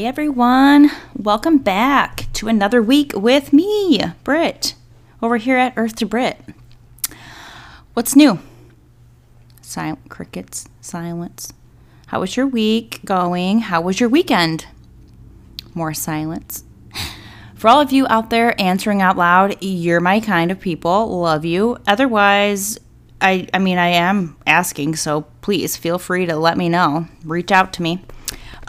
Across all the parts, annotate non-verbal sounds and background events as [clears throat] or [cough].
Hey everyone, welcome back to another week with me, Britt, over here at Earth to Brit. What's new? Silent crickets, silence. How was your week going? How was your weekend? More silence. For all of you out there answering out loud, you're my kind of people. Love you. Otherwise, I I mean I am asking, so please feel free to let me know. Reach out to me.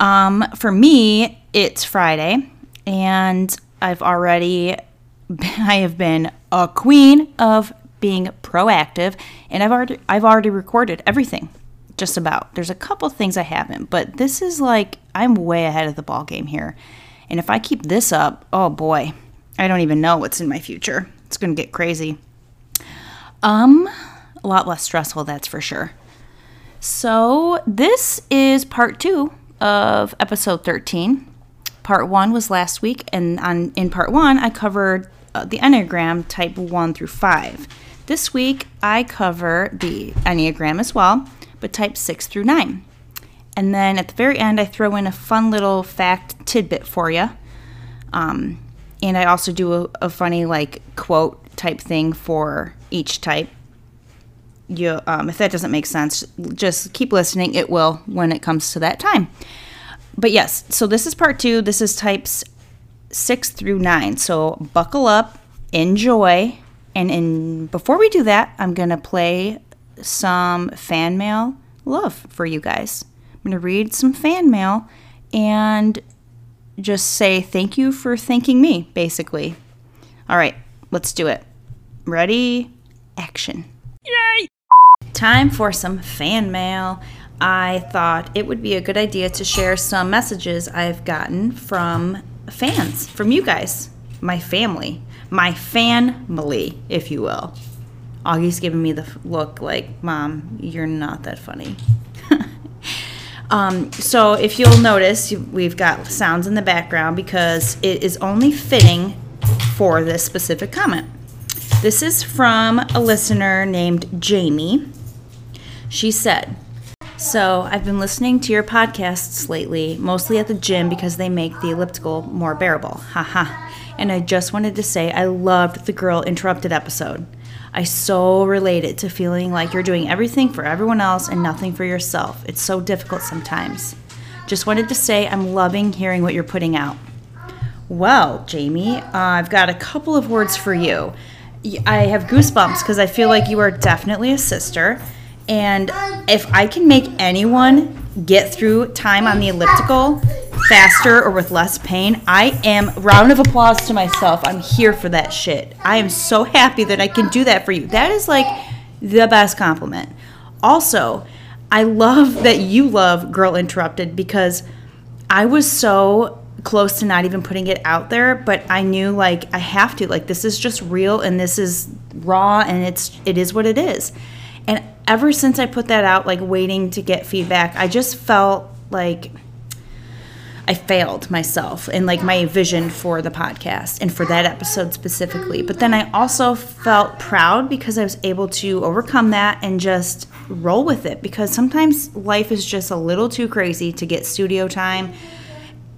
Um, for me, it's Friday, and I've already [laughs] I have been a queen of being proactive, and I've already I've already recorded everything, just about. There's a couple things I haven't, but this is like I'm way ahead of the ball game here, and if I keep this up, oh boy, I don't even know what's in my future. It's gonna get crazy. Um, a lot less stressful, that's for sure. So this is part two of episode 13. Part one was last week, and on in part one, I covered uh, the Enneagram type one through five. This week, I cover the Enneagram as well, but type six through nine. And then at the very end, I throw in a fun little fact tidbit for you. Um, and I also do a, a funny, like, quote type thing for each type you um, if that doesn't make sense just keep listening. It will when it comes to that time. But yes so this is part two. This is types six through nine. So buckle up enjoy and in before we do that i'm gonna play some fan mail love for you guys. I'm gonna read some fan mail and just say thank you for thanking me basically. All right let's do it. Ready? Action. Yay! Time for some fan mail. I thought it would be a good idea to share some messages I've gotten from fans, from you guys, my family, my family, if you will. Augie's giving me the look like, Mom, you're not that funny. [laughs] um, so if you'll notice, we've got sounds in the background because it is only fitting for this specific comment. This is from a listener named Jamie. She said, So I've been listening to your podcasts lately, mostly at the gym because they make the elliptical more bearable. Haha. and I just wanted to say I loved the Girl Interrupted episode. I so related to feeling like you're doing everything for everyone else and nothing for yourself. It's so difficult sometimes. Just wanted to say I'm loving hearing what you're putting out. Well, Jamie, uh, I've got a couple of words for you. I have goosebumps because I feel like you are definitely a sister. And if I can make anyone get through time on the elliptical faster or with less pain, I am round of applause to myself. I'm here for that shit. I am so happy that I can do that for you. That is like the best compliment. Also, I love that you love Girl Interrupted because I was so close to not even putting it out there but i knew like i have to like this is just real and this is raw and it's it is what it is and ever since i put that out like waiting to get feedback i just felt like i failed myself and like my vision for the podcast and for that episode specifically. But then i also felt proud because i was able to overcome that and just roll with it because sometimes life is just a little too crazy to get studio time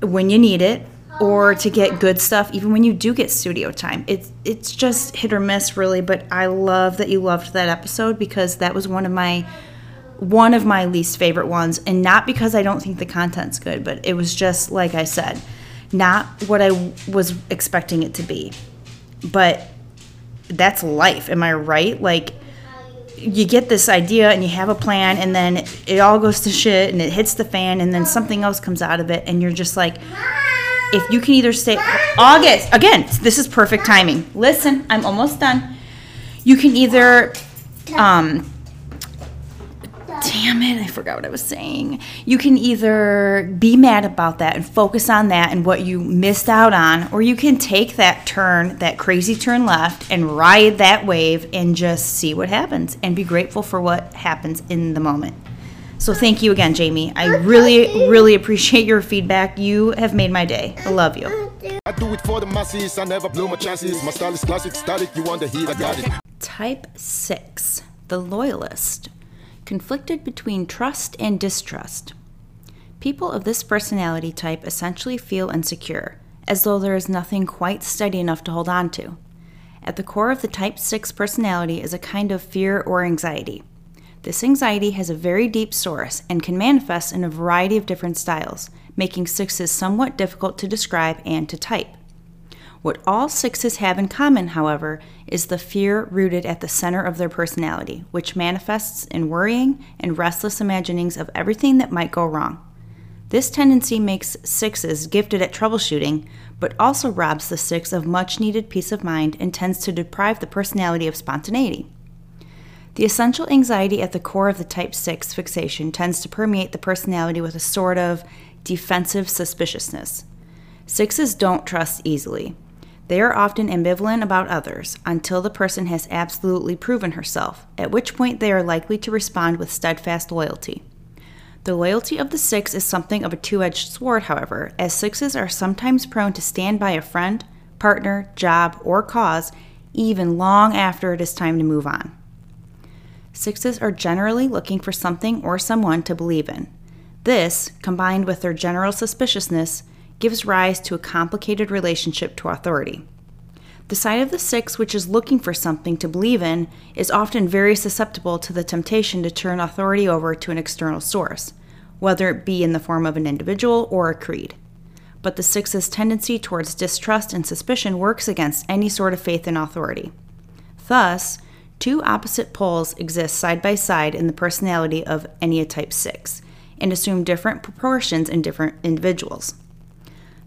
when you need it or to get good stuff even when you do get studio time. It's it's just hit or miss really but i love that you loved that episode because that was one of my one of my least favorite ones. And not because i don't think the content's good but it was just like i said not what i was expecting it to be. But that's life. Am i right? Like you get this idea and you have a plan and then it all goes to shit and it hits the fan and then something else comes out of it and you're just like if you can either stay august again this is perfect timing. Listen i'm almost done. You can either um damn it i forgot what i was saying. You can either be mad about that and focus on that and what you missed out on or you can take that turn that crazy turn left and ride that wave and just see what happens and be grateful for what happens in the moment so thank you again jamie i really really appreciate your feedback you have made my day i love you I do it for the masses, I never blew my chances. My style is classic, static, you want the heat, I got it. Type 6, the loyalist, conflicted between trust and distrust. People of this personality type essentially feel insecure, as though there is nothing quite steady enough to hold on to. At the core of the type 6 personality is a kind of fear or anxiety. This anxiety has a very deep source and can manifest in a variety of different styles, making sixes somewhat difficult to describe and to type. What all sixes have in common, however, is the fear rooted at the center of their personality, which manifests in worrying and restless imaginings of everything that might go wrong. This tendency makes sixes gifted at troubleshooting, but also robs the six of much needed peace of mind and tends to deprive the personality of spontaneity. The essential anxiety at the core of the type 6 fixation tends to permeate the personality with a sort of defensive suspiciousness. Sixes don't trust easily. They are often ambivalent about others until the person has absolutely proven herself, at which point they are likely to respond with steadfast loyalty. The loyalty of the six is something of a two edged sword, however, as sixes are sometimes prone to stand by a friend, partner, job, or cause even long after it is time to move on. Sixes are generally looking for something or someone to believe in. This, combined with their general suspiciousness, gives rise to a complicated relationship to authority. The side of the six which is looking for something to believe in is often very susceptible to the temptation to turn authority over to an external source, whether it be in the form of an individual or a creed. But the six's tendency towards distrust and suspicion works against any sort of faith in authority. Thus, two opposite poles exist side by side in the personality of any type 6 and assume different proportions in different individuals,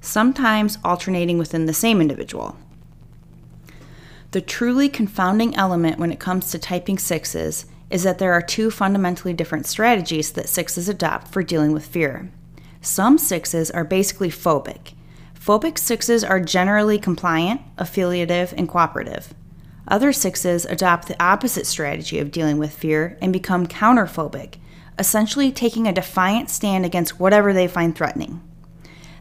sometimes alternating within the same individual. The truly confounding element when it comes to typing sixes is that there are two fundamentally different strategies that sixes adopt for dealing with fear. Some sixes are basically phobic. Phobic sixes are generally compliant, affiliative, and cooperative. Other sixes adopt the opposite strategy of dealing with fear and become counterphobic, essentially taking a defiant stand against whatever they find threatening.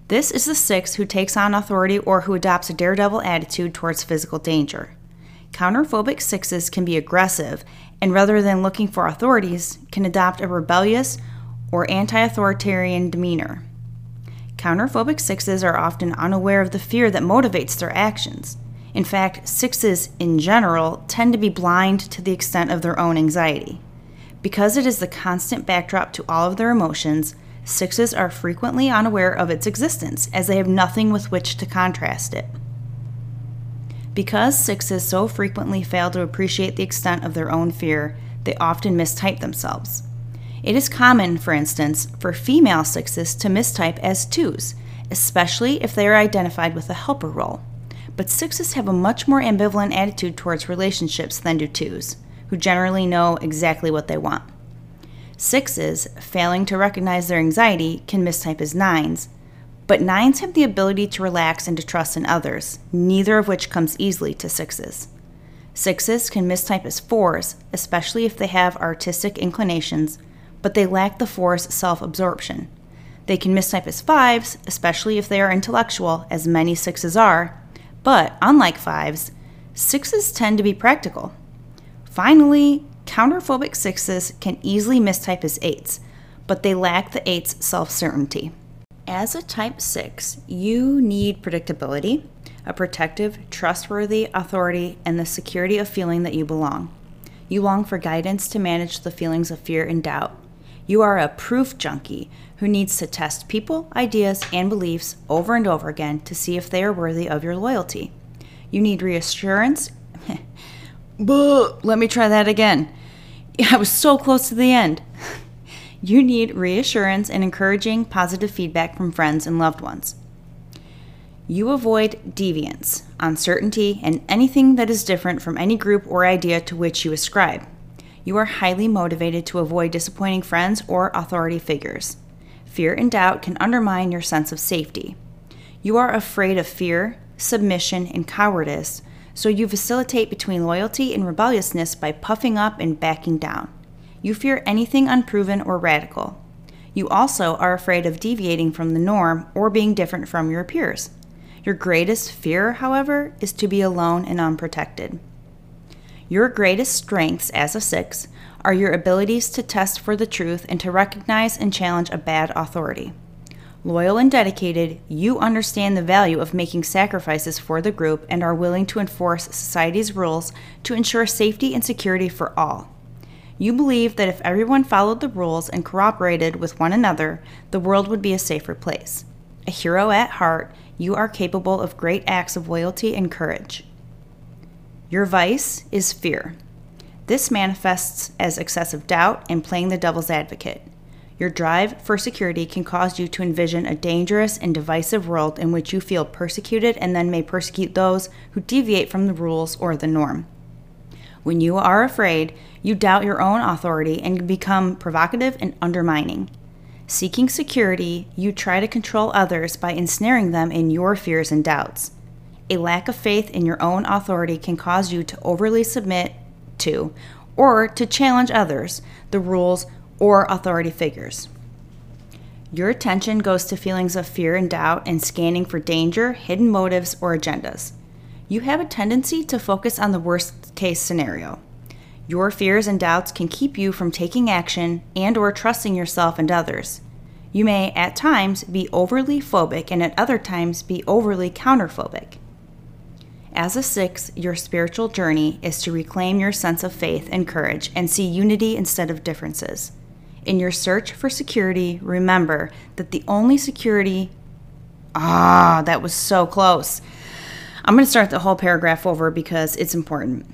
This is the six who takes on authority or who adopts a daredevil attitude towards physical danger. Counterphobic sixes can be aggressive and rather than looking for authorities, can adopt a rebellious or anti authoritarian demeanor. Counterphobic sixes are often unaware of the fear that motivates their actions. In fact, sixes in general tend to be blind to the extent of their own anxiety. Because it is the constant backdrop to all of their emotions, Sixes are frequently unaware of its existence as they have nothing with which to contrast it. Because sixes so frequently fail to appreciate the extent of their own fear, they often mistype themselves. It is common, for instance, for female sixes to mistype as twos, especially if they are identified with a helper role. But sixes have a much more ambivalent attitude towards relationships than do twos, who generally know exactly what they want. Sixes, failing to recognize their anxiety, can mistype as nines, but nines have the ability to relax and to trust in others, neither of which comes easily to sixes. Sixes can mistype as fours, especially if they have artistic inclinations, but they lack the four's self absorption. They can mistype as fives, especially if they are intellectual, as many sixes are, but unlike fives, sixes tend to be practical. Finally, Counterphobic sixes can easily mistype as eights, but they lack the eight's self certainty. As a type 6, you need predictability, a protective, trustworthy authority, and the security of feeling that you belong. You long for guidance to manage the feelings of fear and doubt. You are a proof junkie who needs to test people, ideas, and beliefs over and over again to see if they are worthy of your loyalty. You need reassurance [laughs] let me try that again. [laughs] I was so close to the end. [laughs] you need reassurance and encouraging positive feedback from friends and loved ones. You avoid deviance, uncertainty, and anything that is different from any group or idea to which you ascribe. You are highly motivated to avoid disappointing friends or authority figures. Fear and doubt can undermine your sense of safety. You are afraid of fear, submission, and cowardice so you facilitate between loyalty and rebelliousness by puffing up and backing down. You fear anything unproven or radical. You also are afraid of deviating from the norm or being different from your peers. Your greatest fear, however, is to be alone and unprotected. Your greatest strengths as a six are your abilities to test for the truth and to recognize and challenge a bad authority. Loyal and dedicated, you understand the value of making sacrifices for the group and are willing to enforce society's rules to ensure safety and security for all. You believe that if everyone followed the rules and cooperated with one another, the world would be a safer place. A hero at heart, you are capable of great acts of loyalty and courage. Your vice is fear. This manifests as excessive doubt and playing the devil's advocate. Your drive for security can cause you to envision a dangerous and divisive world in which you feel persecuted and then may persecute those who deviate from the rules or the norm. When you are afraid, you doubt your own authority and become provocative and undermining. Seeking security, you try to control others by ensnaring them in your fears and doubts. A lack of faith in your own authority can cause you to overly submit to or to challenge others, the rules, or authority figures. Your attention goes to feelings of fear and doubt and scanning for danger, hidden motives, or agendas. You have a tendency to focus on the worst case scenario. Your fears and doubts can keep you from taking action and or trusting yourself and others. You may at times be overly phobic and at other times be overly counterphobic. As a six, your spiritual journey is to reclaim your sense of faith and courage and see unity instead of differences. In your search for security, remember that the only security. Ah, that was so close. I'm going to start the whole paragraph over because it's important.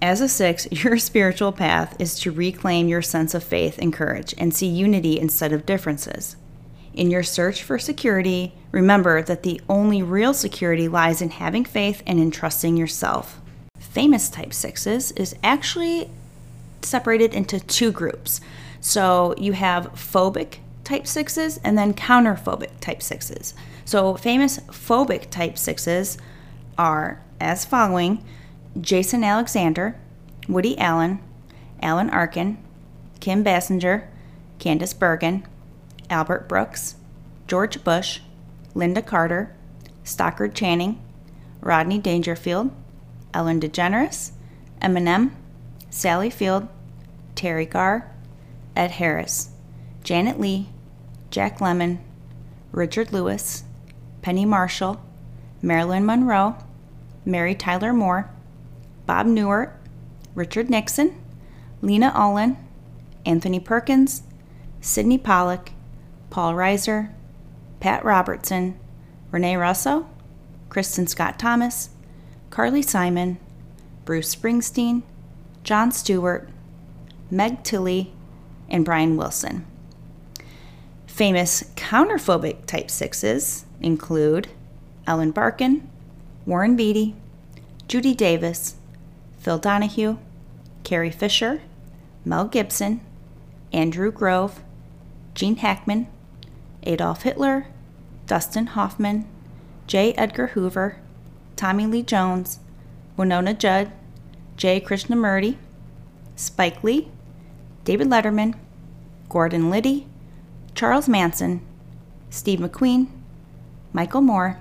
As a six, [laughs] your spiritual path is to reclaim your sense of faith and courage and see unity instead of differences. In your search for security, remember that the only real security lies in having faith and in trusting yourself. Famous type sixes is actually separated into two groups. So you have phobic type sixes and then counterphobic type sixes. So famous phobic type sixes are as following Jason Alexander, Woody Allen, Alan Arkin, Kim Basinger, Candice Bergen, Albert Brooks, George Bush, Lynda Carter, Stockard Channing, Rodney Dangerfield, Ellen DeGeneres, Eminem, Sally Field, Teri Garr, Ed Harris, Janet Leigh, Jack Lemmon, Richard Lewis, Penny Marshall, Marilyn Monroe, Mary Tyler Moore, Bob Newhart, Richard Nixon, Lena Olin, Anthony Perkins, Sydney Pollack, Paul Reiser, Pat Robertson, Rene Russo, Kristin Scott Thomas, Carly Simon, Bruce Springsteen, Jon Stewart, Meg Tilly, and Brian Wilson. Famous counterphobic type sixes include Ellen Barkin, Warren Beatty, Judy Davis, Phil Donahue, Carrie Fisher, Mel Gibson, Andrew Grove, Gene Hackman, Adolf Hitler, Dustin Hoffman, J. Edgar Hoover, Tommy Lee Jones, Wynonna Judd, J. Krishnamurti, Spike Lee, David Letterman, Gordon Liddy, Charles Manson, Steve McQueen, Michael Moore,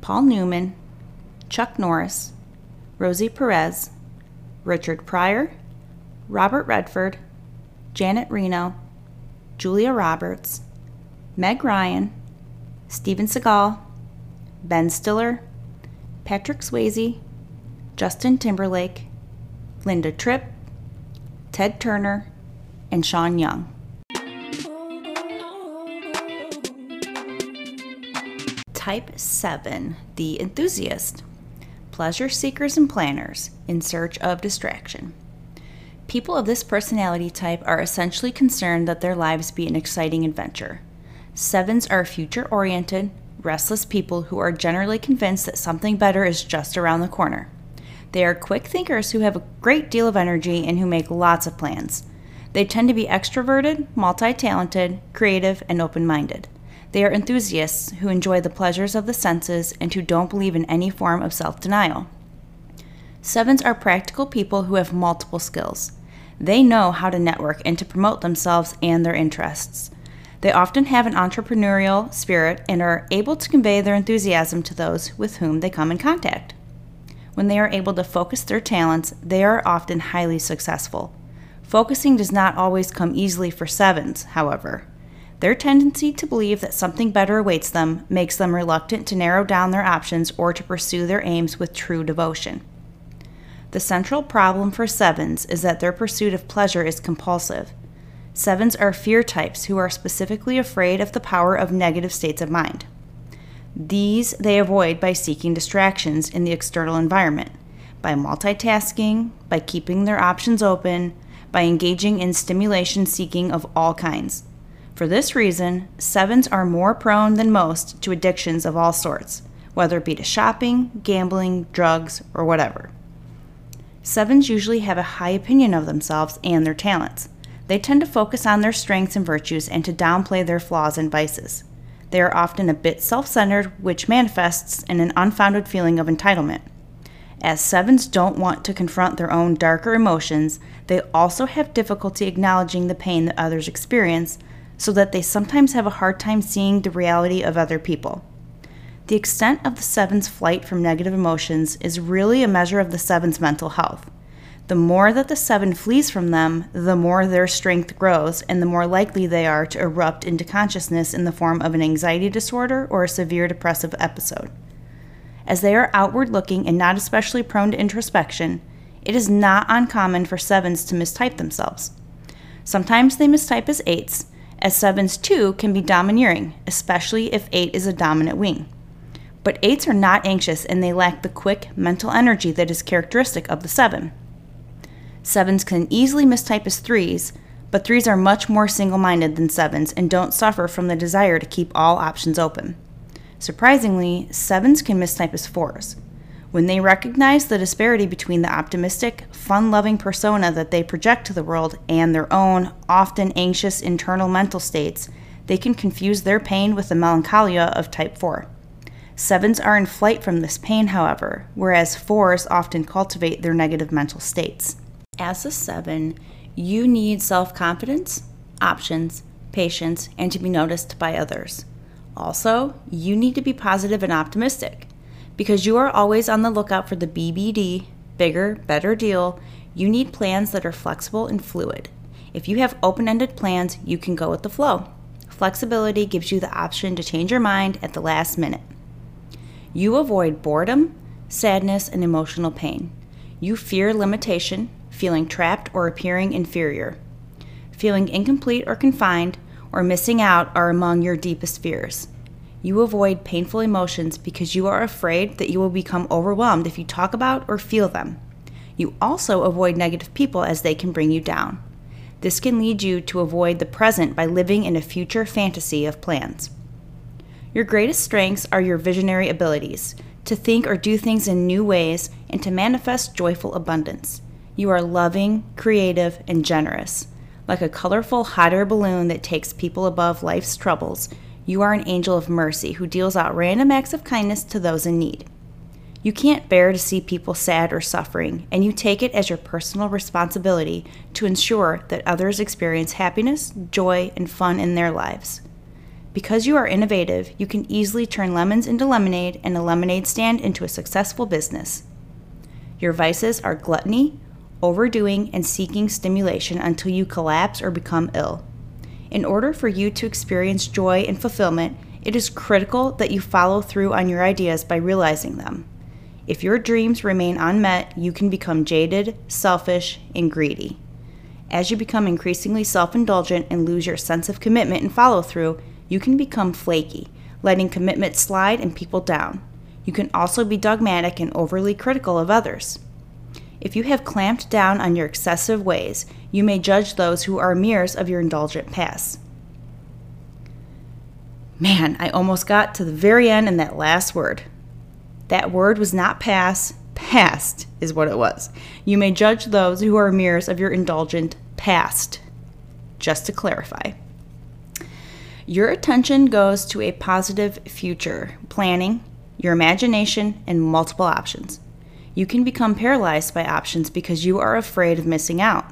Paul Newman, Chuck Norris, Rosie Perez, Richard Pryor, Robert Redford, Janet Reno, Julia Roberts, Meg Ryan, Steven Seagal, Ben Stiller, Patrick Swayze, Justin Timberlake, Linda Tripp, Ted Turner, and Sean Young. Type 7, the enthusiast. Pleasure seekers and planners in search of distraction. People of this personality type are essentially concerned that their lives be an exciting adventure. Sevens are future oriented, restless people who are generally convinced that something better is just around the corner. They are quick thinkers who have a great deal of energy and who make lots of plans. They tend to be extroverted, multi talented, creative, and open minded. They are enthusiasts who enjoy the pleasures of the senses and who don't believe in any form of self denial. Sevens are practical people who have multiple skills. They know how to network and to promote themselves and their interests. They often have an entrepreneurial spirit and are able to convey their enthusiasm to those with whom they come in contact. When they are able to focus their talents, they are often highly successful. Focusing does not always come easily for sevens, however. Their tendency to believe that something better awaits them makes them reluctant to narrow down their options or to pursue their aims with true devotion. The central problem for sevens is that their pursuit of pleasure is compulsive. Sevens are fear types who are specifically afraid of the power of negative states of mind. These they avoid by seeking distractions in the external environment, by multitasking, by keeping their options open, by engaging in stimulation seeking of all kinds. For this reason, sevens are more prone than most to addictions of all sorts, whether it be to shopping, gambling, drugs, or whatever. Sevens usually have a high opinion of themselves and their talents. They tend to focus on their strengths and virtues and to downplay their flaws and vices. They are often a bit self centered, which manifests in an unfounded feeling of entitlement. As sevens don't want to confront their own darker emotions, they also have difficulty acknowledging the pain that others experience, so that they sometimes have a hard time seeing the reality of other people. The extent of the seven's flight from negative emotions is really a measure of the seven's mental health. The more that the seven flees from them, the more their strength grows, and the more likely they are to erupt into consciousness in the form of an anxiety disorder or a severe depressive episode. As they are outward looking and not especially prone to introspection, it is not uncommon for sevens to mistype themselves. Sometimes they mistype as eights, as sevens too can be domineering, especially if eight is a dominant wing. But eights are not anxious and they lack the quick mental energy that is characteristic of the seven. Sevens can easily mistype as threes, but threes are much more single minded than sevens and don't suffer from the desire to keep all options open. Surprisingly, sevens can mistype as fours. When they recognize the disparity between the optimistic, fun loving persona that they project to the world and their own, often anxious internal mental states, they can confuse their pain with the melancholia of type 4. Sevens are in flight from this pain, however, whereas fours often cultivate their negative mental states. As a seven, you need self confidence, options, patience, and to be noticed by others. Also, you need to be positive and optimistic. Because you are always on the lookout for the BBD, bigger, better deal, you need plans that are flexible and fluid. If you have open ended plans, you can go with the flow. Flexibility gives you the option to change your mind at the last minute. You avoid boredom, sadness, and emotional pain. You fear limitation, feeling trapped or appearing inferior. Feeling incomplete or confined or missing out are among your deepest fears. You avoid painful emotions because you are afraid that you will become overwhelmed if you talk about or feel them. You also avoid negative people as they can bring you down. This can lead you to avoid the present by living in a future fantasy of plans. Your greatest strengths are your visionary abilities to think or do things in new ways and to manifest joyful abundance. You are loving, creative, and generous. Like a colorful hot air balloon that takes people above life's troubles, you are an angel of mercy who deals out random acts of kindness to those in need. You can't bear to see people sad or suffering, and you take it as your personal responsibility to ensure that others experience happiness, joy, and fun in their lives. Because you are innovative, you can easily turn lemons into lemonade and a lemonade stand into a successful business. Your vices are gluttony, overdoing, and seeking stimulation until you collapse or become ill. In order for you to experience joy and fulfillment, it is critical that you follow through on your ideas by realizing them. If your dreams remain unmet, you can become jaded, selfish, and greedy. As you become increasingly self indulgent and lose your sense of commitment and follow through, you can become flaky, letting commitment slide and people down. You can also be dogmatic and overly critical of others. If you have clamped down on your excessive ways, you may judge those who are mirrors of your indulgent past. Man, I almost got to the very end in that last word. That word was not pass, past is what it was. You may judge those who are mirrors of your indulgent past. Just to clarify. Your attention goes to a positive future, planning, your imagination, and multiple options. You can become paralyzed by options because you are afraid of missing out.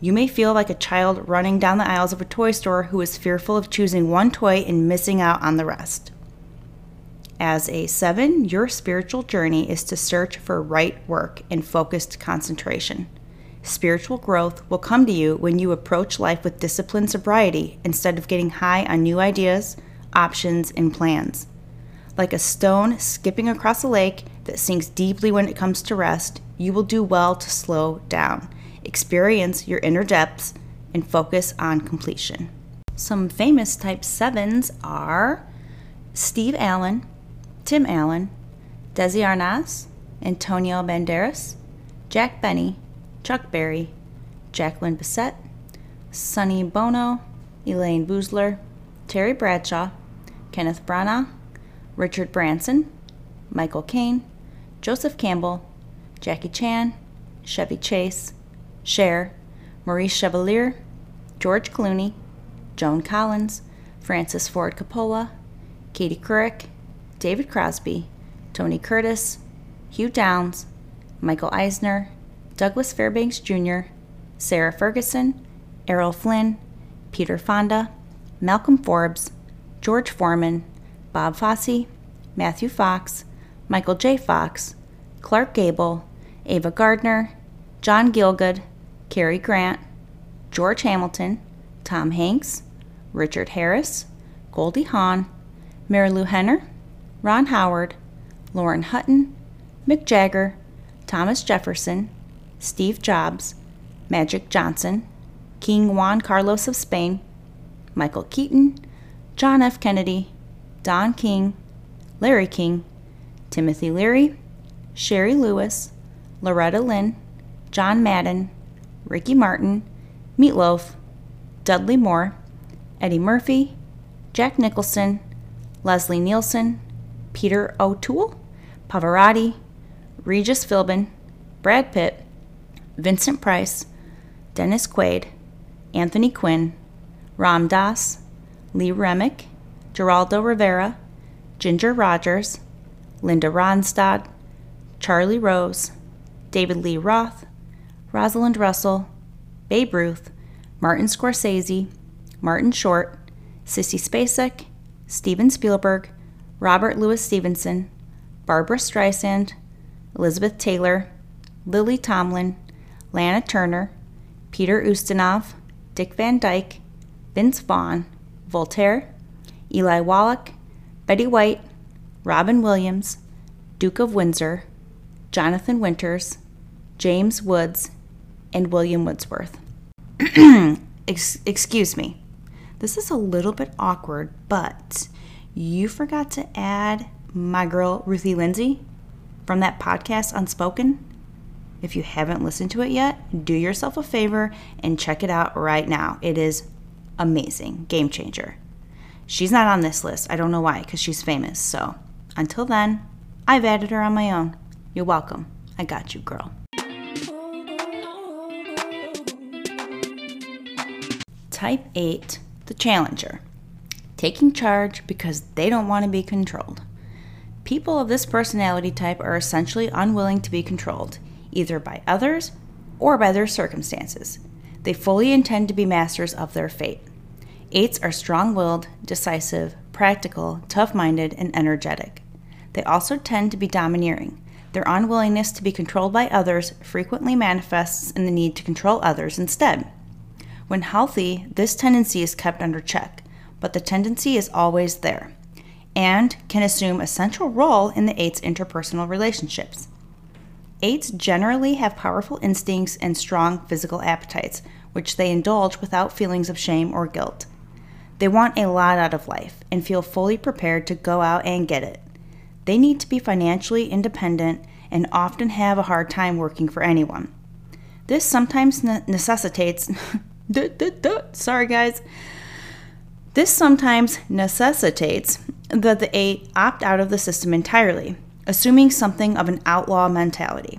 You may feel like a child running down the aisles of a toy store who is fearful of choosing one toy and missing out on the rest. As a seven, your spiritual journey is to search for right work and focused concentration. Spiritual growth will come to you when you approach life with disciplined sobriety instead of getting high on new ideas, options, and plans. Like a stone skipping across a lake that sinks deeply when it comes to rest, you will do well to slow down, experience your inner depths, and focus on completion. Some famous type 7s are Steve Allen, Tim Allen, Desi Arnaz, Antonio Banderas, Jack Benny, Chuck Berry, Jacqueline Bisset, Sonny Bono, Elayne Boosler, Terry Bradshaw, Kenneth Branagh, Richard Branson, Michael Caine, Joseph Campbell, Jackie Chan, Chevy Chase, Cher, Maurice Chevalier, George Clooney, Joan Collins, Francis Ford Coppola, Katie Couric, David Crosby, Tony Curtis, Hugh Downs, Michael Eisner, Douglas Fairbanks Jr., Sarah Ferguson, Errol Flynn, Peter Fonda, Malcolm Forbes, George Foreman, Bob Fosse, Matthew Fox, Michael J. Fox, Clark Gable, Ava Gardner, John Gielgud, Cary Grant, George Hamilton, Tom Hanks, Richard Harris, Goldie Hawn, Marilu Henner, Ron Howard, Lauren Hutton, Mick Jagger, Thomas Jefferson, Steve Jobs, Magic Johnson, King Juan Carlos of Spain, Michael Keaton, John F. Kennedy, Don King, Larry King, Timothy Leary, Shari Lewis, Loretta Lynn, John Madden, Ricky Martin, Meatloaf, Dudley Moore, Eddie Murphy, Jack Nicholson, Leslie Nielsen, Peter O'Toole, Pavarotti, Regis Philbin, Brad Pitt, Vincent Price, Dennis Quaid, Anthony Quinn, Ram Dass, Lee Remick, Geraldo Rivera, Ginger Rogers, Linda Ronstadt, Charlie Rose, David Lee Roth, Rosalind Russell, Babe Ruth, Martin Scorsese, Martin Short, Sissy Spacek, Steven Spielberg, Robert Louis Stevenson, Barbra Streisand, Elizabeth Taylor, Lily Tomlin, Lana Turner, Peter Ustinov, Dick Van Dyke, Vince Vaughn, Voltaire, Eli Wallach, Betty White, Robin Williams, Duke of Windsor, Jonathan Winters, James Woods, and William Wordsworth. [clears throat] Ex- excuse me. This is a little bit awkward, but you forgot to add my girl Ruthie Lindsey from that podcast Unspoken. If you haven't listened to it yet, do yourself a favor and check it out right now. It is amazing, game changer. She's not on this list. I don't know why, because she's famous. So until then, I've added her on my own. You're welcome. I got you, girl. Type 8, the challenger. Taking charge because they don't want to be controlled. People of this personality type are essentially unwilling to be controlled, either by others or by their circumstances. They fully intend to be masters of their fate. Eights are strong willed, decisive, practical, tough minded, and energetic. They also tend to be domineering. Their unwillingness to be controlled by others frequently manifests in the need to control others instead. When healthy, this tendency is kept under check, but the tendency is always there and can assume a central role in the eight's interpersonal relationships. Eights generally have powerful instincts and strong physical appetites, which they indulge without feelings of shame or guilt. They want a lot out of life and feel fully prepared to go out and get it. They need to be financially independent and often have a hard time working for anyone. This sometimes ne- necessitates. [laughs] sorry, guys. This sometimes necessitates that the eight opt out of the system entirely, assuming something of an outlaw mentality.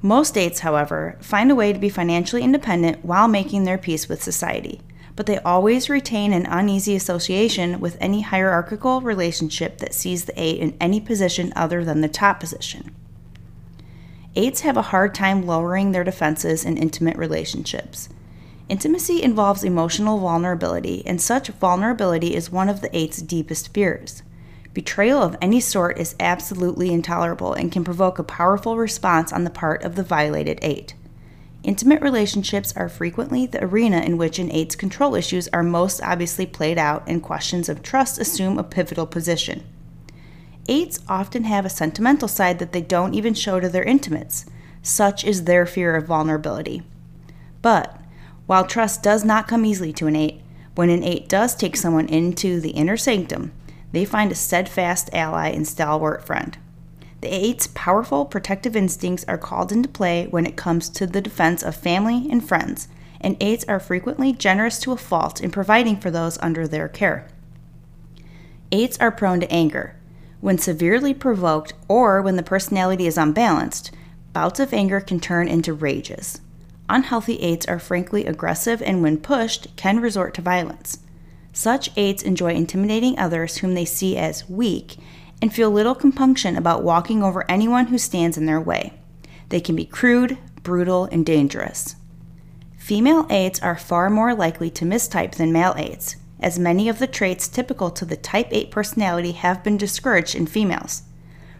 Most eights, however, find a way to be financially independent while making their peace with society, but they always retain an uneasy association with any hierarchical relationship that sees the eight in any position other than the top position. Eights have a hard time lowering their defenses in intimate relationships. Intimacy involves emotional vulnerability, and such vulnerability is one of the eight's deepest fears. Betrayal of any sort is absolutely intolerable and can provoke a powerful response on the part of the violated eight. Intimate relationships are frequently the arena in which an eight's control issues are most obviously played out, and questions of trust assume a pivotal position. Eights often have a sentimental side that they don't even show to their intimates. Such is their fear of vulnerability. But while trust does not come easily to an eight, when an eight does take someone into the inner sanctum, they find a steadfast ally and stalwart friend. The eight's powerful protective instincts are called into play when it comes to the defense of family and friends, and eights are frequently generous to a fault in providing for those under their care. Eights are prone to anger. When severely provoked or when the personality is unbalanced, bouts of anger can turn into rages. Unhealthy eights are frankly aggressive and, when pushed, can resort to violence. Such eights enjoy intimidating others whom they see as weak and feel little compunction about walking over anyone who stands in their way. They can be crude, brutal, and dangerous. Female eights are far more likely to mistype than male eights, as many of the traits typical to the type 8 personality have been discouraged in females.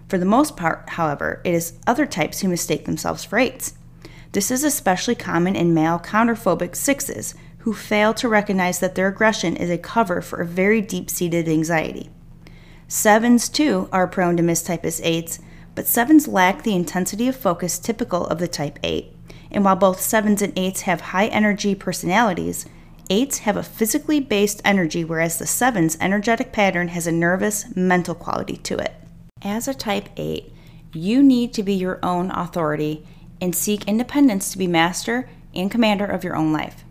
For the most part, however, it is other types who mistake themselves for eights. This is especially common in male counterphobic sixes who fail to recognize that their aggression is a cover for a very deep seated anxiety. Sevens, too, are prone to mistype as eights, but sevens lack the intensity of focus typical of the type 8. And while both sevens and eights have high energy personalities, eights have a physically based energy, whereas the seven's energetic pattern has a nervous, mental quality to it. As a type 8, you need to be your own authority and seek independence to be master and commander of your own life.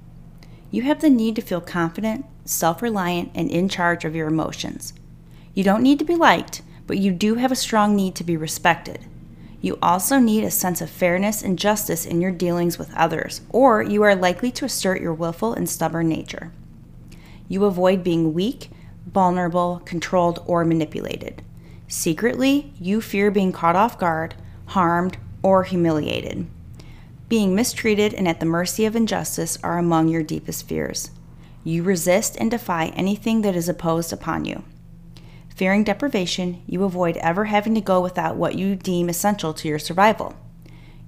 You have the need to feel confident, self reliant, and in charge of your emotions. You don't need to be liked, but you do have a strong need to be respected. You also need a sense of fairness and justice in your dealings with others, or you are likely to assert your willful and stubborn nature. You avoid being weak, vulnerable, controlled, or manipulated. Secretly, you fear being caught off guard, harmed, or humiliated. Being mistreated and at the mercy of injustice are among your deepest fears. You resist and defy anything that is opposed upon you. Fearing deprivation, you avoid ever having to go without what you deem essential to your survival.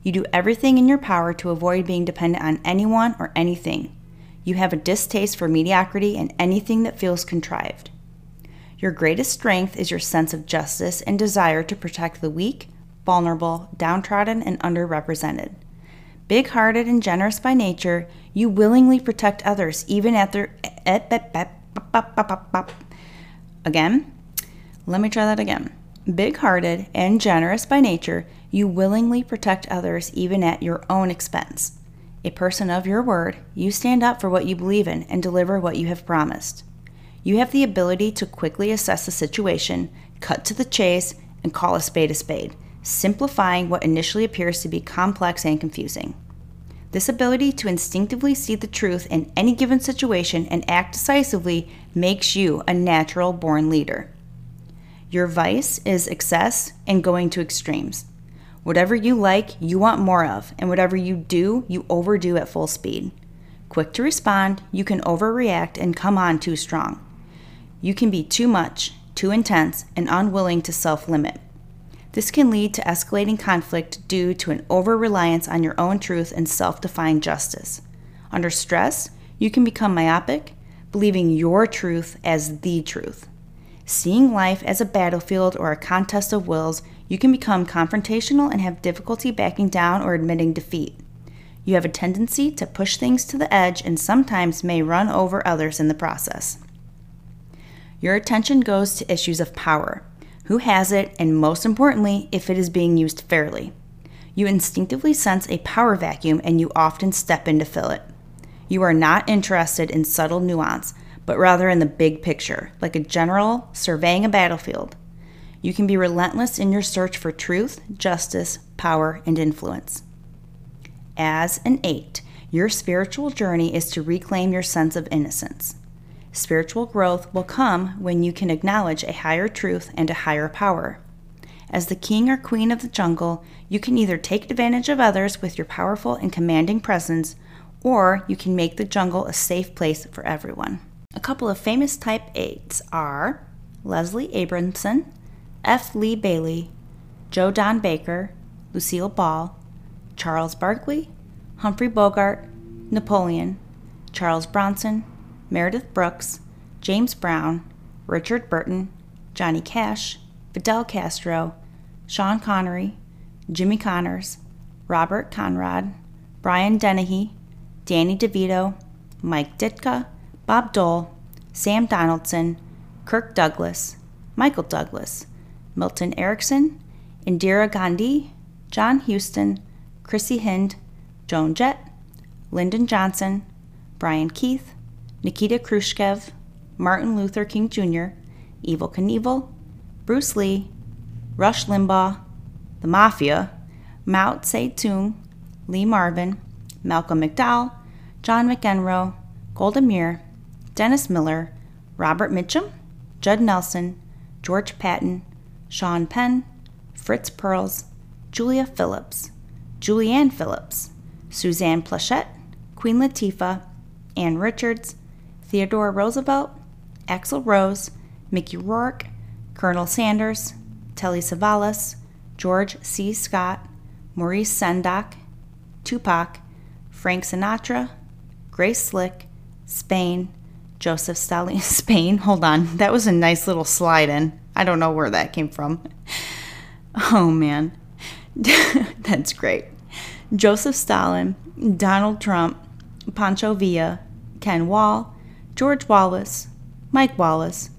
You do everything in your power to avoid being dependent on anyone or anything. You have a distaste for mediocrity and anything that feels contrived. Your greatest strength is your sense of justice and desire to protect the weak, vulnerable, downtrodden, and underrepresented. Big hearted and generous by nature, you willingly protect others even at their. Again, let me try that again. Big hearted and generous by nature, you willingly protect others even at your own expense. A person of your word, you stand up for what you believe in and deliver what you have promised. You have the ability to quickly assess a situation, cut to the chase, and call a spade a spade, simplifying what initially appears to be complex and confusing. This ability to instinctively see the truth in any given situation and act decisively makes you a natural born leader. Your vice is excess and going to extremes. Whatever you like, you want more of, and whatever you do, you overdo at full speed. Quick to respond, you can overreact and come on too strong. You can be too much, too intense, and unwilling to self limit. This can lead to escalating conflict due to an over reliance on your own truth and self defined justice. Under stress, you can become myopic, believing your truth as the truth. Seeing life as a battlefield or a contest of wills, you can become confrontational and have difficulty backing down or admitting defeat. You have a tendency to push things to the edge and sometimes may run over others in the process. Your attention goes to issues of power who has it, and most importantly, if it is being used fairly. You instinctively sense a power vacuum and you often step in to fill it. You are not interested in subtle nuance, but rather in the big picture, like a general surveying a battlefield. You can be relentless in your search for truth, justice, power, and influence. As an eight, your spiritual journey is to reclaim your sense of innocence. Spiritual growth will come when you can acknowledge a higher truth and a higher power. As the king or queen of the jungle, you can either take advantage of others with your powerful and commanding presence, or you can make the jungle a safe place for everyone. A couple of famous type 8s are Leslie Abramson, F. Lee Bailey, Joe Don Baker, Lucille Ball, Charles Barkley, Humphrey Bogart, Napoleon, Charles Bronson, Meredith Brooks, James Brown, Richard Burton, Johnny Cash, Fidel Castro, Sean Connery, Jimmy Connors, Robert Conrad, Brian Dennehy, Danny DeVito, Mike Ditka, Bob Dole, Sam Donaldson, Kirk Douglas, Michael Douglas, Milton Erickson, Indira Gandhi, John Huston, Chrissie Hynde, Joan Jett, Lyndon Johnson, Brian Keith, Nikita Khrushchev, Martin Luther King Jr., Evel Knievel, Bruce Lee, Rush Limbaugh, the Mafia, Mao Zedong, Lee Marvin, Malcolm McDowell, John McEnroe, Golda Meir, Dennis Miller, Robert Mitchum, Judd Nelson, George Patton, Sean Penn, Fritz Perls, Julia Phillips, Julianne Phillips, Suzanne Pleshette, Queen Latifah, Ann Richards, Theodore Roosevelt, Axl Rose, Mickey Rourke, Colonel Sanders, Telly Savalas, George C. Scott, Maurice Sendak, Tupac, Frank Sinatra, Grace Slick, Spain, Joseph Stalin. Spain, [laughs] hold on. That was a nice little slide in. I don't know where that came from. [laughs] Oh man. [laughs] That's great. Joseph Stalin, Donald Trump, Pancho Villa, Ken Wahl, George Wallace, Mike Wallace,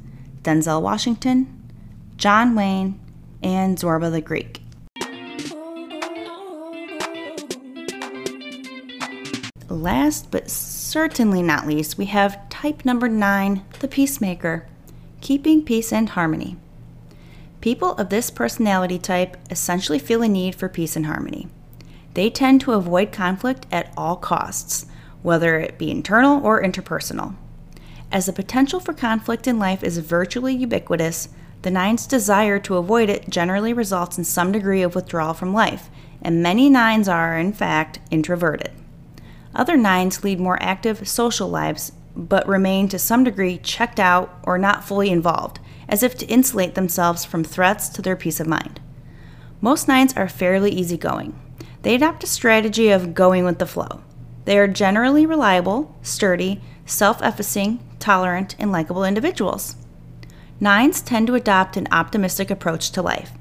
Denzel Washington, John Wayne, and Zorba the Greek. Last but certainly not least, we have type number nine, the peacemaker, keeping peace and harmony. People of this personality type essentially feel a need for peace and harmony. They tend to avoid conflict at all costs, whether it be internal or interpersonal. As the potential for conflict in life is virtually ubiquitous, the nine's desire to avoid it generally results in some degree of withdrawal from life, and many nines are, in fact, introverted. Other nines lead more active social lives, but remain to some degree checked out or not fully involved, as if to insulate themselves from threats to their peace of mind. Most nines are fairly easygoing. They adopt a strategy of going with the flow. They are generally reliable, sturdy, self effacing, tolerant, and likable individuals. Nines tend to adopt an optimistic approach to life.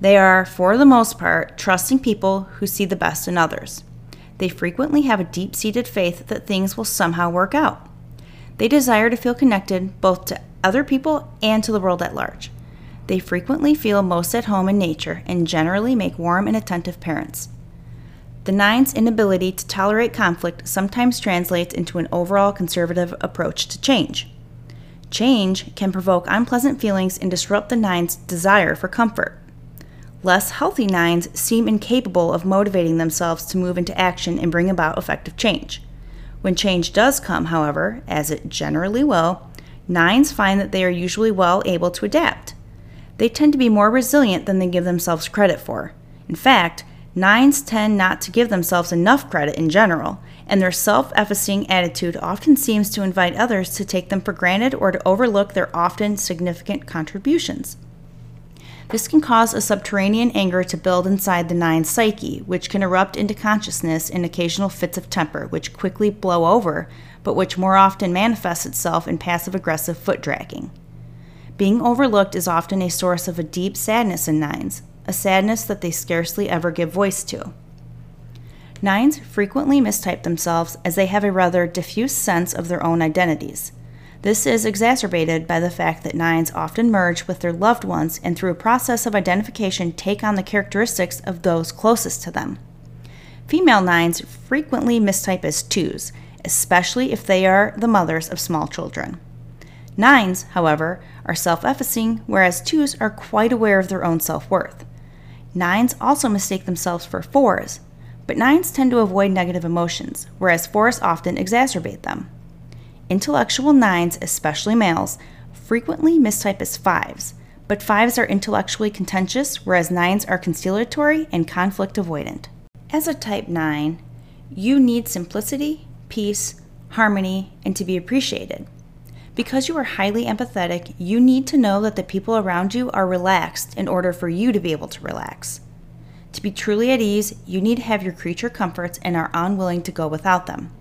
They are, for the most part, trusting people who see the best in others. They frequently have a deep seated faith that things will somehow work out. They desire to feel connected both to other people and to the world at large. They frequently feel most at home in nature and generally make warm and attentive parents. The nine's inability to tolerate conflict sometimes translates into an overall conservative approach to change. Change can provoke unpleasant feelings and disrupt the nine's desire for comfort. Less healthy nines seem incapable of motivating themselves to move into action and bring about effective change. When change does come, however, as it generally will, nines find that they are usually well able to adapt. They tend to be more resilient than they give themselves credit for. In fact, nines tend not to give themselves enough credit in general, and their self effacing attitude often seems to invite others to take them for granted or to overlook their often significant contributions. This can cause a subterranean anger to build inside the nine's psyche, which can erupt into consciousness in occasional fits of temper, which quickly blow over, but which more often manifests itself in passive aggressive foot dragging. Being overlooked is often a source of a deep sadness in nines, a sadness that they scarcely ever give voice to. Nines frequently mistype themselves as they have a rather diffuse sense of their own identities. This is exacerbated by the fact that nines often merge with their loved ones and, through a process of identification, take on the characteristics of those closest to them. Female nines frequently mistype as twos, especially if they are the mothers of small children. Nines, however, are self effacing, whereas twos are quite aware of their own self worth. Nines also mistake themselves for fours, but nines tend to avoid negative emotions, whereas fours often exacerbate them. Intellectual nines, especially males, frequently mistype as fives, but fives are intellectually contentious, whereas nines are conciliatory and conflict avoidant. As a type 9, you need simplicity, peace, harmony, and to be appreciated. Because you are highly empathetic, you need to know that the people around you are relaxed in order for you to be able to relax. To be truly at ease, you need to have your creature comforts and are unwilling to go without them.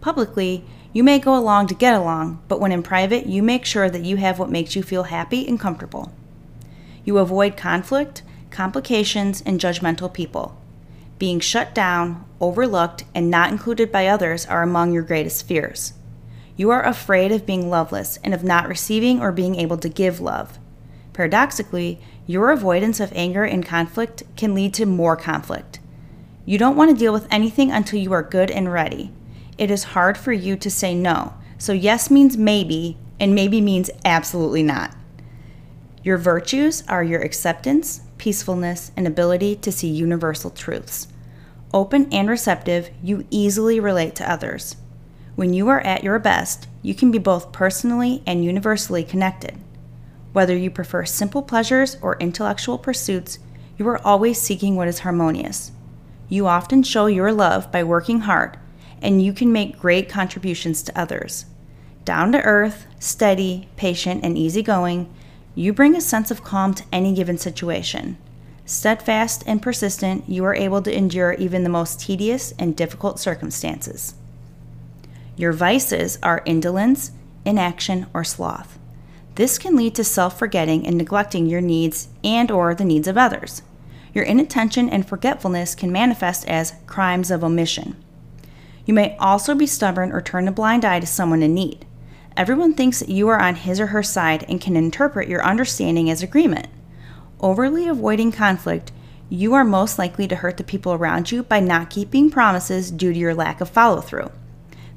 Publicly, you may go along to get along, but when in private, you make sure that you have what makes you feel happy and comfortable. You avoid conflict, complications, and judgmental people. Being shut down, overlooked, and not included by others are among your greatest fears. You are afraid of being loveless and of not receiving or being able to give love. Paradoxically, your avoidance of anger and conflict can lead to more conflict. You don't want to deal with anything until you are good and ready. It is hard for you to say no, so yes means maybe, and maybe means absolutely not. Your virtues are your acceptance, peacefulness, and ability to see universal truths. Open and receptive, you easily relate to others. When you are at your best, you can be both personally and universally connected. Whether you prefer simple pleasures or intellectual pursuits, you are always seeking what is harmonious. You often show your love by working hard, and you can make great contributions to others. Down to earth, steady, patient, and easygoing, you bring a sense of calm to any given situation. Steadfast and persistent, you are able to endure even the most tedious and difficult circumstances. Your vices are indolence, inaction, or sloth. This can lead to self-forgetting and neglecting your needs and or the needs of others. Your inattention and forgetfulness can manifest as crimes of omission. You may also be stubborn or turn a blind eye to someone in need. Everyone thinks that you are on his or her side and can interpret your understanding as agreement. Overly avoiding conflict, you are most likely to hurt the people around you by not keeping promises due to your lack of follow through.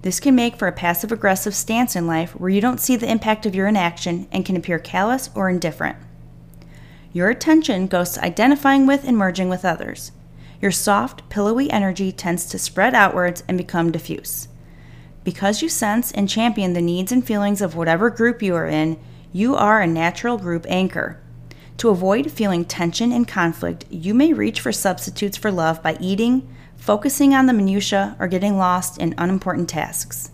This can make for a passive aggressive stance in life where you don't see the impact of your inaction and can appear callous or indifferent. Your attention goes to identifying with and merging with others. Your soft, pillowy energy tends to spread outwards and become diffuse. Because you sense and champion the needs and feelings of whatever group you are in, you are a natural group anchor. To avoid feeling tension and conflict, you may reach for substitutes for love by eating, focusing on the minutiae, or getting lost in unimportant tasks.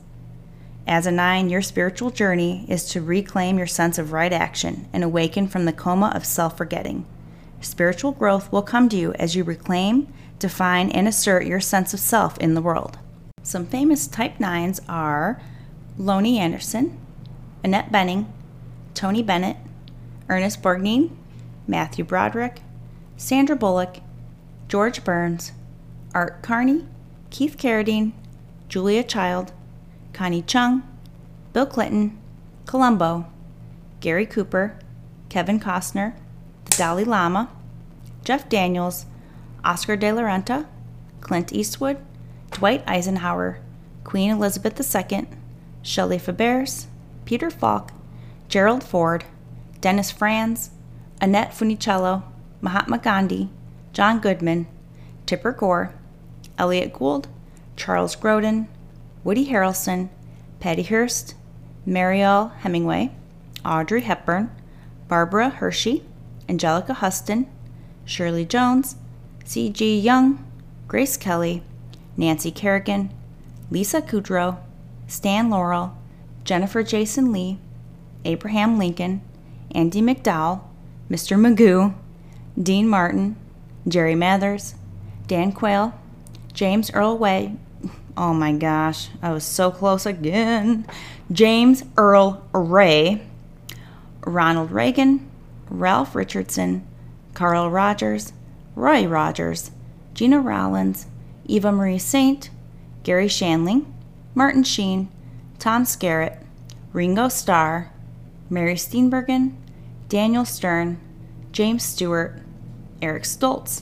As a nine, your spiritual journey is to reclaim your sense of right action and awaken from the coma of self forgetting. Spiritual growth will come to you as you reclaim, define, and assert your sense of self in the world. Some famous Type 9s are Loni Anderson, Annette Bening, Tony Bennett, Ernest Borgnine, Matthew Broderick, Sandra Bullock, George Burns, Art Carney, Keith Carradine, Julia Child, Connie Chung, Bill Clinton, Columbo, Gary Cooper, Kevin Costner, the Dalai Lama, Jeff Daniels, Oscar de la Renta, Clint Eastwood, Dwight Eisenhower, Queen Elizabeth II, Shelley Fabares, Peter Falk, Gerald Ford, Dennis Franz, Annette Funicello, Mahatma Gandhi, John Goodman, Tipper Gore, Elliott Gould, Charles Grodin, Woody Harrelson, Patty Hearst, Mariel Hemingway, Audrey Hepburn, Barbara Hershey, Anjelica Huston, Shirley Jones, C.G. Jung, Grace Kelly, Nancy Kerrigan, Lisa Kudrow, Stan Laurel, Jennifer Jason Lee, Abraham Lincoln, Andie MacDowell, Mr. Magoo, Dean Martin, Jerry Mathers, Dan Quayle, James Earl Way. [laughs] Oh my gosh, I was so close again. James Earl Ray, Ronald Reagan, Ralph Richardson, Carl Rogers, Roy Rogers, Gena Rowlands, Eva Marie Saint, Garry Shandling, Martin Sheen, Tom Skerritt, Ringo Starr, Mary Steenburgen, Daniel Stern, James Stewart, Eric Stoltz,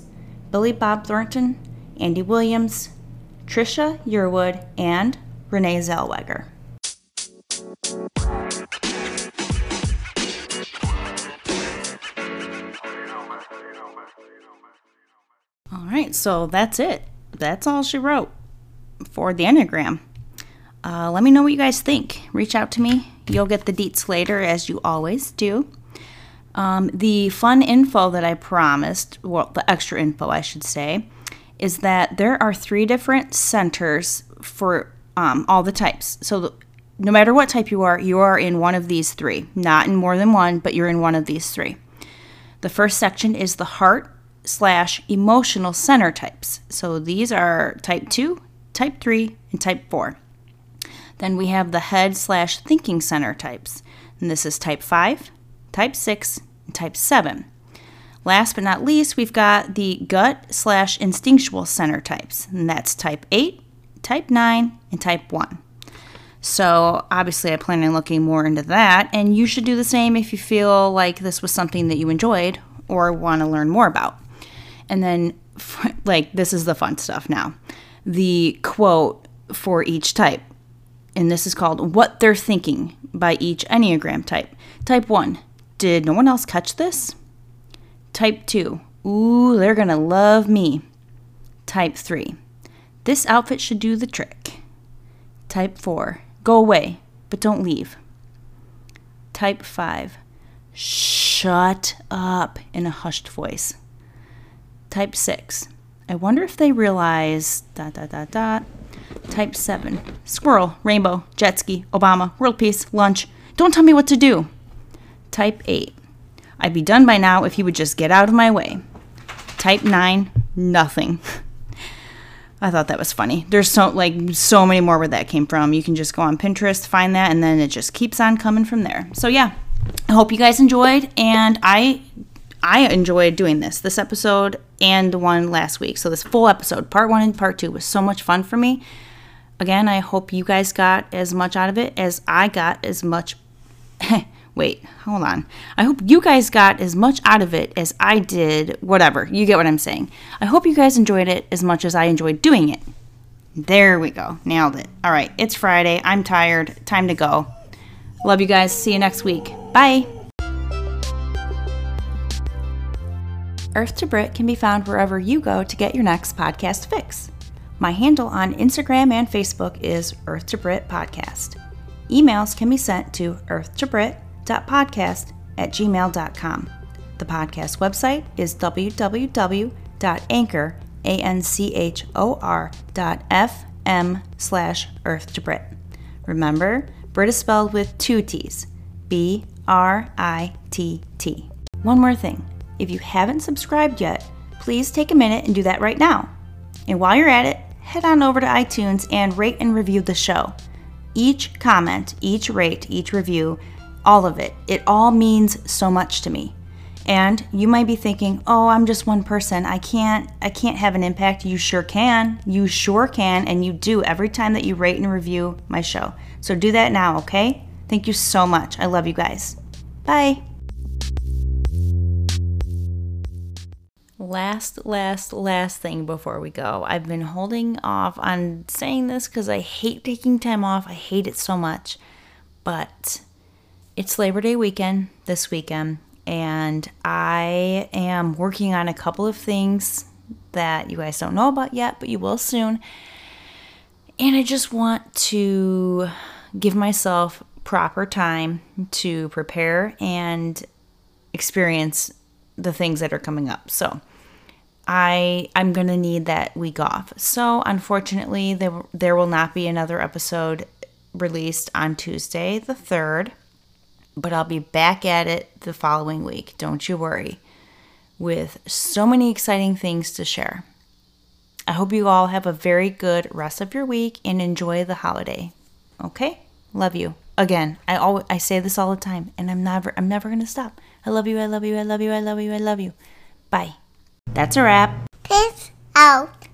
Billy Bob Thornton, Andy Williams, Trisha Yearwood, and Renee Zellweger. So that's it. That's all she wrote for the Enneagram. Uh, let me know what you guys think. Reach out to me. You'll get the deets later, as you always do. Um, the fun info that I promised, well, the extra info, I should say, is that there are three different centers for um, all the types. So, no matter what type you are, you are in one of these three. Not in more than one, but you're in one of these three. The first section is the heart slash emotional center types. So these are type 2, type 3, and type 4. Then we have the head slash thinking center types. And this is type 5, type 6, and type 7. Last but not least, we've got the gut slash instinctual center types. And that's type 8, type 9, and type 1. So obviously, I plan on looking more into that, and you should do the same if you feel like this was something that you enjoyed or want to learn more about. And then, like, this is the fun stuff now the quote for each type. And this is called What They're Thinking by each Enneagram type. Type 1 Did no one else catch this? Type 2 Ooh, they're gonna love me. Type 3 This outfit should do the trick. Type 4 Go away, but don't leave. Type 5 Shut up in a hushed voice. Type 6 I wonder if they realize dot dot dot dot. Type 7 Squirrel, rainbow, jet ski, Obama, world peace, lunch. Don't tell me what to do. Type 8 I'd be done by now if you would just get out of my way. Type 9 Nothing. [laughs] I thought that was funny. There's so like so many more where that came from. You can just go on Pinterest, find that, and then it just keeps on coming from there. So yeah, I hope you guys enjoyed, and I I enjoyed doing this this episode and the one last week. So this full episode, part one and part two, was so much fun for me. Again, I hope you guys got as much out of it as I got as much. [laughs] Wait, hold on. I hope you guys got as much out of it as I did. Whatever, you get what I'm saying. I hope you guys enjoyed it as much as I enjoyed doing it. There we go. Nailed it. All right, it's Friday. I'm tired. Time to go. Love you guys. See you next week. Bye. Earth to Britt can be found wherever you go to get your next podcast fix. My handle on Instagram and Facebook is Earth to Britt Podcast. Emails can be sent to earthtobritt.podcast at gmail.com. The podcast website is www.anchor, A-N-C-H-O-R dot F-M slash Earth to Britt. Remember, Britt is spelled with two T's, B-R-I-T-T. One more thing. If you haven't subscribed yet, please take a minute and do that right now. And while you're at it, head on over to iTunes and rate and review the show. Each comment, each rate, each review, all of it, it all means so much to me. And you might be thinking, "Oh, I'm just one person. I can't I can't have an impact." You sure can. You sure can and you do every time that you rate and review my show. So do that now, okay? Thank you so much. I love you guys. Bye. Last, last, last thing before we go. I've been holding off on saying this because I hate taking time off. I hate it so much. But it's Labor Day weekend this weekend, and I am working on a couple of things that you guys don't know about yet, but you will soon. And I just want to give myself proper time to prepare and experience the things that are coming up. So I I'm going to need that week off. So unfortunately, there there will not be another episode released on Tuesday the 3rd, but I'll be back at it the following week. Don't you worry. With so many exciting things to share. I hope you all have a very good rest of your week and enjoy the holiday. Okay? Love you. Again, I always I say this all the time and I'm never I'm never going to stop. I love you. I love you. I love you. I love you. I love you. Bye. That's a wrap. Peace out.